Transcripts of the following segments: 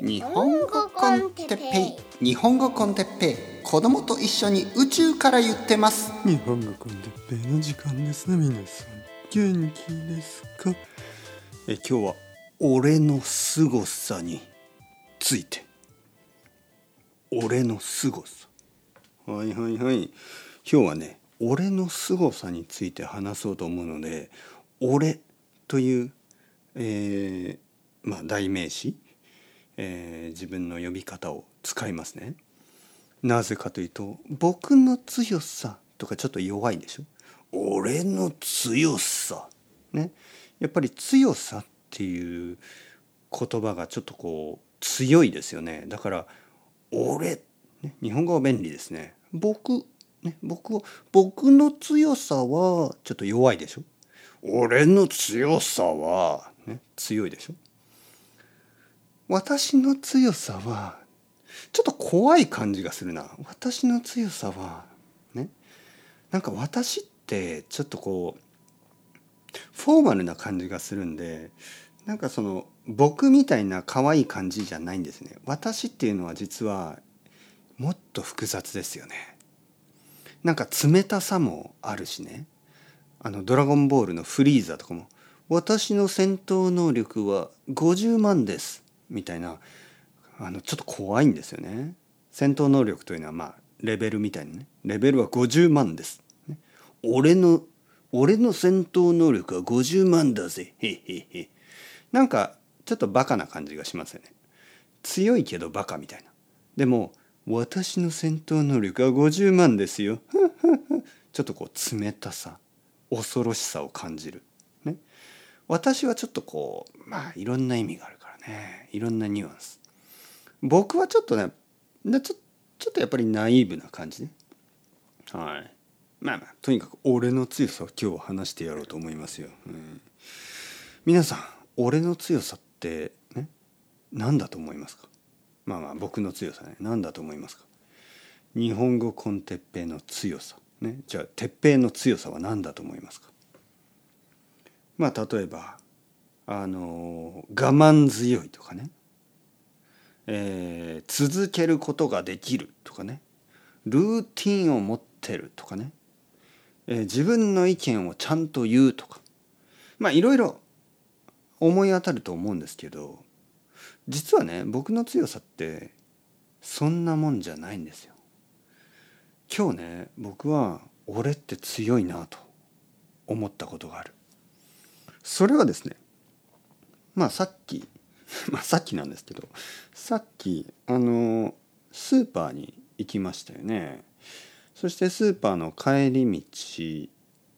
日本語コンテッペイ。日本語コンテッペイ。子供と一緒に宇宙から言ってます。日本語コンテッペイの時間ですね皆さん。元気ですか？え今日は俺の凄さについて。俺の凄さ。はいはいはい。今日はね俺の凄さについて話そうと思うので俺という、えー、まあ代名詞えー、自分の呼び方を使いますね。なぜかというと僕の強さとかちょっと弱いでしょ？俺の強さ。ね。やっぱり強さっていう言葉がちょっとこう強いですよね。だから俺、ね、日本語は便利ですね。僕ね僕は僕の強さはちょっと弱いでしょ？俺の強さは、ね、強いでしょ？私の強さはちょっと怖い感じがするな。私の強さはね。なんか私ってちょっとこうフォーマルな感じがするんでなんかその僕みたいな可愛い感じじゃないんですね。私っていうのは実はもっと複雑ですよね。なんか冷たさもあるしね。あの「ドラゴンボール」のフリーザとかも「私の戦闘能力は50万です」みたいなあのちょっと怖いんですよね。戦闘能力というのはまあレベルみたいなねレベルは50万です。俺の俺の戦闘能力は50万だぜへへへなんかちょっとバカな感じがしますよね。強いけどバカみたいな。でも私の戦闘能力は50万ですよ。ちょっとこう冷たさ恐ろしさを感じる。ね、私はちょっとこうまあいろんな意味があるねいろんなニュアンス。僕はちょっとねちょちょっとやっぱりナイーブな感じね。はい。まあまあとにかく俺の強さを今日は話してやろうと思いますよ、うん、皆さん俺の強さってね何だと思いますか？まあまあ僕の強さね。何だと思いますか？日本語コンテッペイの強さ。ね。じゃあ鉄平の強さは何だと思いますか？まあ例えばあの我慢強いとかね、えー、続けることができるとかねルーティンを持ってるとかね、えー、自分の意見をちゃんと言うとかまあいろいろ思い当たると思うんですけど実はね僕の強さってそんなもんじゃないんですよ。今日ね僕は俺って強いなと思ったことがある。それはですねまあさっき まあさっきなんですけどさっきあのスーパーに行きましたよね。そしてスーパーの帰り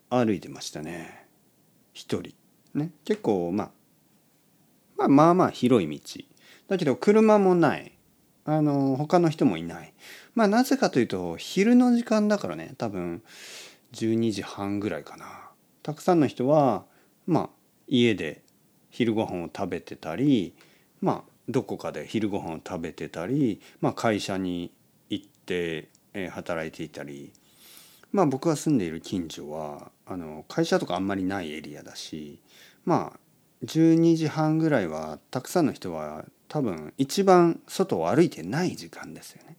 道歩いてましたね。一人。ね。結構まあまあまあまあ広い道。だけど車もない。あの他の人もいない。まあなぜかというと昼の時間だからね。多分12時半ぐらいかな。たくさんの人はまあ家で昼ご飯を食べてたりまあどこかで昼ご飯を食べてたり、まあ、会社に行って、え、働いていたりまあ僕が住んでいる近所はあの会社とかあんまりないエリアだしまあ12時半ぐらいはたくさんの人は多分一番外を歩いてない時間ですよね。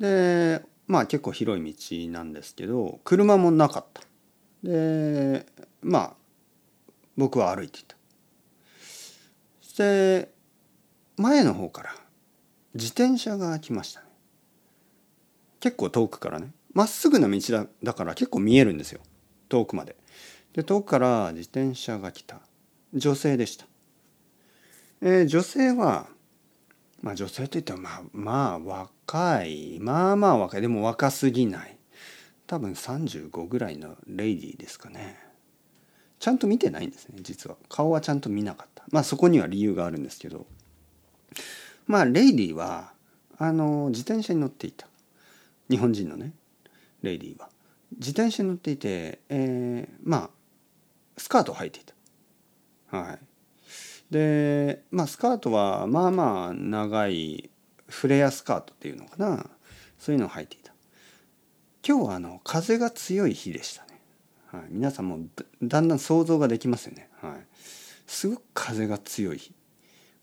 でまあ結構広い道なんですけど車もなかった。でまあ僕は歩いていた。そして前の方から自転車が来ましたね。結構遠くからね。まっすぐな道だだから結構見えるんですよ。遠くまで。で遠くから自転車が来た。女性でした、えー、女性はまあ女性といってもまあまあ若い。まあまあ若い。でも若すぎない。多分35ぐらいのレイディーですかね。ちゃんと見てないんですね実は。顔はちゃんと見なかった。まあそこには理由があるんですけど。まあレイディーはあの自転車に乗っていた。日本人のねレイディーは。自転車に乗っていて、えー、まあスカートを履いていた。はい。でまあスカートはまあまあ長いフレアスカートっていうのかな。そういうのを履いていた。今日はあの風が強い日でしたはい、皆さんもだんだん想像ができますよね、はい、すごく風が強い日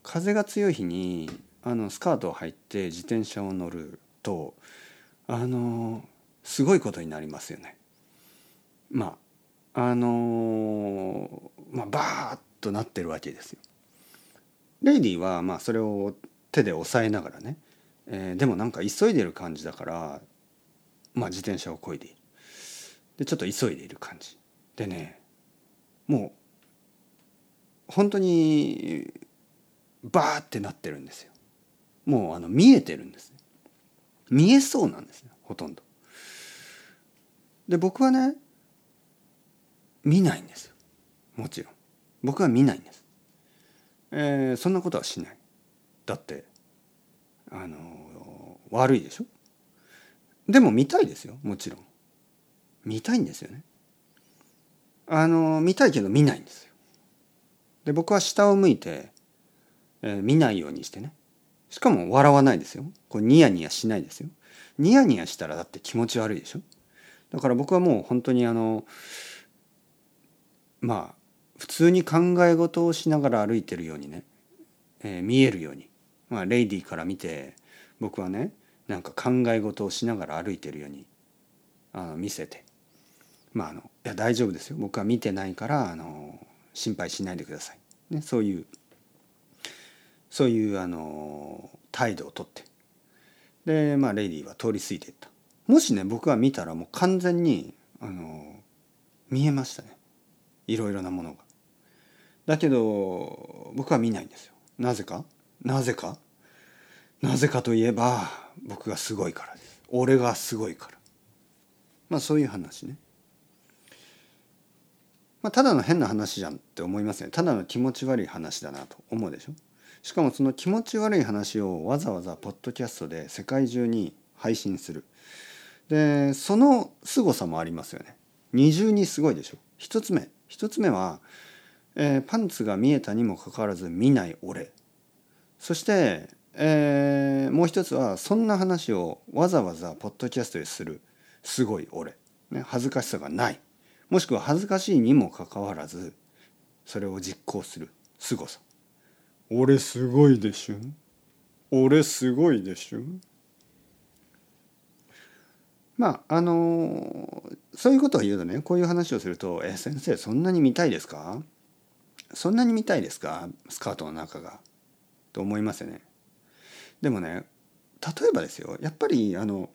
風が強い日にあのスカートを履いて自転車を乗るとあのすごいことになりますよね。まああのまあバーッとなってるわけですよ。レイディはまあそれを手で押さえながらね、えー、でもなんか急いでる感じだからまあ自転車をこいでいる。でちょっと急いでいる感じ。でねもう本当にバーってなってるんですよ。もうあの見えてるんです、見えそうなんですねほとんど。で僕はね見ないんですよもちろん僕は見ないんです。えー、そんなことはしない。だってあの悪いでしょ？でも見たいですよもちろん。見たいんですよね。あの見たいけど見ないんですよ。で僕は下を向いて、えー、見ないようにしてね。しかも笑わないですよ。これニヤニヤしないですよ。ニヤニヤしたらだって気持ち悪いでしょ。だから僕はもう本当にあのまあ普通に考え事をしながら歩いてるようにね、えー、見えるように。まあレイディーから見て僕はねなんか考え事をしながら歩いてるようにあの見せて。まああのいや大丈夫ですよ。僕は見てないからあの心配しないでください、ね、そういうそういうあの態度をとって。でまあレディーは通り過ぎていった。もしね僕が見たらもう完全にあの見えましたね。いろいろなものが。だけど僕は見ないんですよ。なぜか？なぜか？なぜかといえば僕がすごいからです。俺がすごいから。まあそういう話ね。まあただの変な話じゃんって思いますね。ただの気持ち悪い話だなと思うでしょ。しかもその気持ち悪い話をわざわざポッドキャストで世界中に配信する。でその凄さもありますよね。二重にすごいでしょ。一つ目。一つ目は、えー、パンツが見えたにもかかわらず見ない俺。そして、えー、もう一つはそんな話をわざわざポッドキャストでするすごい俺、ね、恥ずかしさがない。もしくは恥ずかしいにもかかわらずそれを実行する凄さ。俺すごいでしょ俺すごいでしょまああのそういうことを言うとねこういう話をすると「え先生そんなに見たいですか？そんなに見たいですか？スカートの中が」と思いますよね。でもね例えばですよやっぱりあの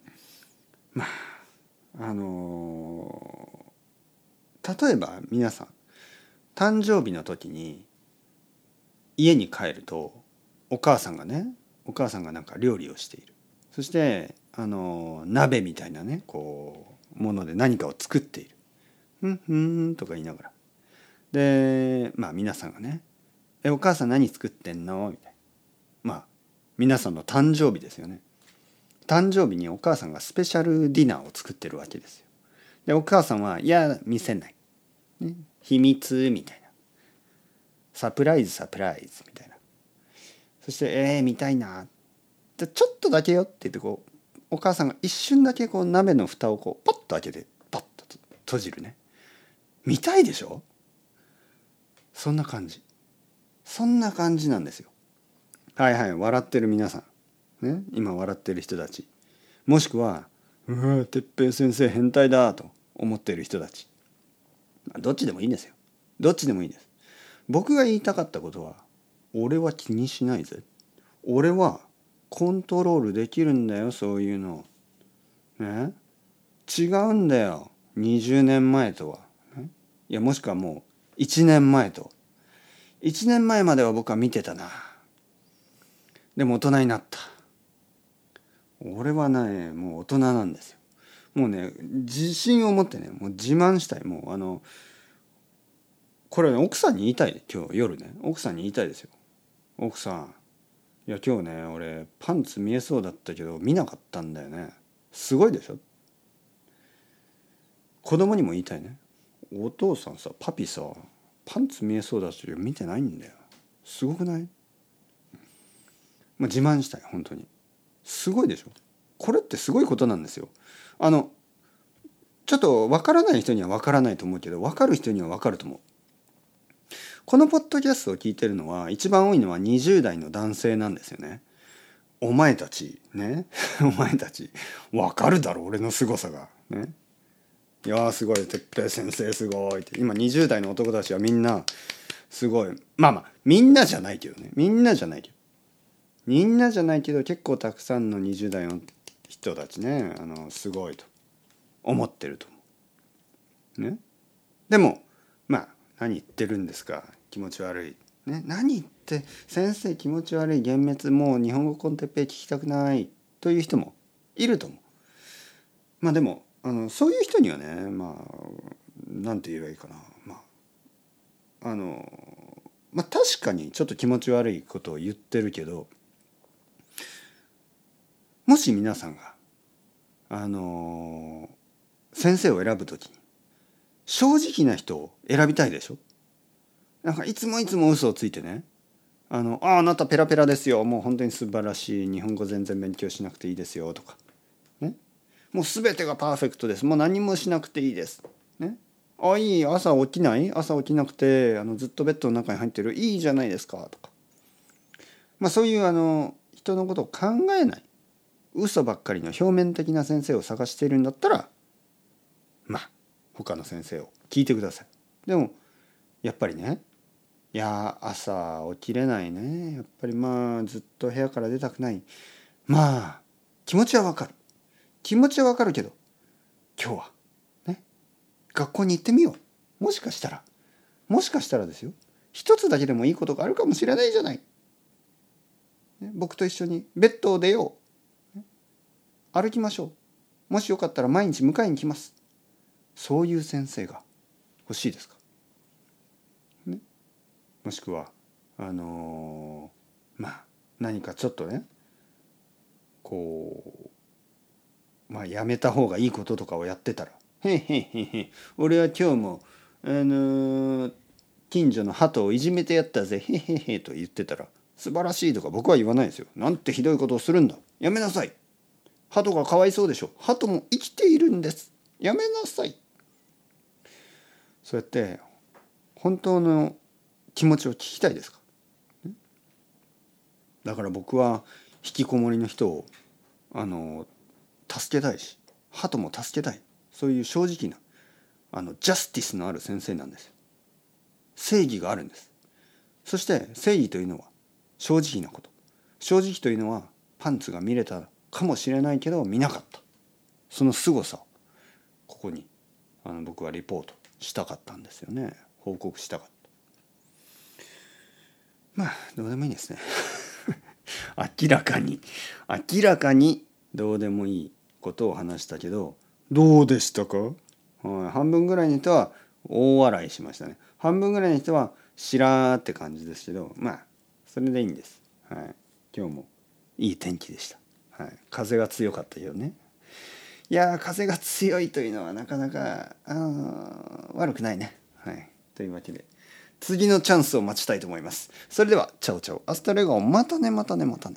まああの例えば皆さん誕生日の時に家に帰るとお母さんがねお母さんがなんか料理をしている。そしてあの鍋みたいなねこうもので何かを作っている「ふんふん」とか言いながら。でまあ皆さんがね「えお母さん何作ってんの?」みたいな。まあ皆さんの誕生日ですよね。誕生日にお母さんがスペシャルディナーを作ってるわけですよ。でお母さんは「いや見せない」ね、秘密みたいな。サプライズサプライズみたいな。そして「えー、見たいな」じゃちょっとだけよって言ってこうお母さんが一瞬だけこう鍋の蓋をこうパッと開けてパッと閉じるね。見たいでしょ？そんな感じ。そんな感じなんですよ。はいはい笑ってる皆さん。ね。今笑ってる人たち。もしくは「うわ哲平先生変態だ」と思っている人たち。どっちでもいいんですよ。どっちでもいいです。僕が言いたかったことは俺は気にしないぜ。俺はコントロールできるんだよそういうの。ね違うんだよ。20年前とは、ね、いやもしくはもう1年前と。1年前までは僕は見てたな。でも大人になった。俺はねもう大人なんですよ。もうね自信を持ってねもう自慢したい。もうあのこれね奥さんに言いたい今日夜ね。奥さんに言いたいですよ。奥さんいや今日ね俺パンツ見えそうだったけど見なかったんだよね。すごいでしょ？子供にも言いたいね。お父さんさパピさパンツ見えそうだけど見てないんだよ。すごくない？まあ、自慢したい本当に。すごいでしょ。これってすごいことなんですよ。あのちょっと分からない人には分からないと思うけど分かる人には分かると思う。このポッドキャストを聞いてるのは一番多いのは20代の男性なんですよね。お前たちね。お前たち。わかるだろ俺の凄さが。ね。いやーすごい哲平先生すごいって。今20代の男たちはみんなすごい。まあまあみんなじゃないけどね。みんなじゃないけど。みんなじゃないけど結構たくさんの20代の人たちねあのすごいと思ってると思う。ね、でもまあ何言ってるんですか？気持ち悪い。ね、何言って先生気持ち悪い幻滅もう日本語コンテッペイ聞きたくないという人もいると思う。まあでもあのそういう人にはねまあ何て言えばいいかなまああのまあ確かにちょっと気持ち悪いことを言ってるけどもし皆さんがあの先生を選ぶ時に正直な人を選びたいでしょ？なんかいつもいつも嘘をついてねあのああなたペラペラですよ。もう本当に素晴らしい。日本語全然勉強しなくていいですよとかね。もう全てがパーフェクトです。もう何もしなくていいです。ねあいい。朝起きない？朝起きなくてあのずっとベッドの中に入ってる。いいじゃないですかとか。まあそういうあの人のことを考えない。嘘ばっかりの表面的な先生を探しているんだったらまあ他の先生を聞いてください。でもやっぱりねいや朝起きれないね。やっぱりまあずっと部屋から出たくない。まあ気持ちはわかる。気持ちはわかるけど今日はね学校に行ってみよう。もしかしたら。もしかしたらですよ。一つだけでもいいことがあるかもしれないじゃない、僕と一緒にベッドを出よう、歩きましょう。もしよかったら毎日迎えに来ます。そういう先生が欲しいですか？ね。もしくはあのー、まあ何かちょっとねこうまあやめた方がいいこととかをやってたら「へへへへ。俺は今日もあのー、近所の鳩をいじめてやったぜ。へへへ」と言ってたら素晴らしいとか僕は言わないですよ。なんてひどいことをするんだ。やめなさい。鳩がかわいそうでしょ。鳩も生きているんです。やめなさい。そうやって本当の気持ちを聞きたいですか？だから僕は引きこもりの人をあの助けたいし鳩も助けたい。そういう正直なあのジャスティスのある先生なんです。正義があるんです。そして正義というのは正直なこと。正直というのはパンツが見れたかもしれないけど見なかった。その凄さをここにあの僕はリポートしたかったんですよね。報告したかった。まあどうでもいいですね。明らかに明らかにどうでもいいことを話したけどどうでしたか、はい、半分ぐらいの人は大笑いしましたね。半分ぐらいの人はしらーって感じですけどまあそれでいいんです、はい、今日もいい天気でした、はい、風が強かったよね。いや風が強いというのはなかなかあ悪くないね。はい。というわけで次のチャンスを待ちたいと思います。それでは、チャオチャオ、 hasta luego、またねまたねまたね。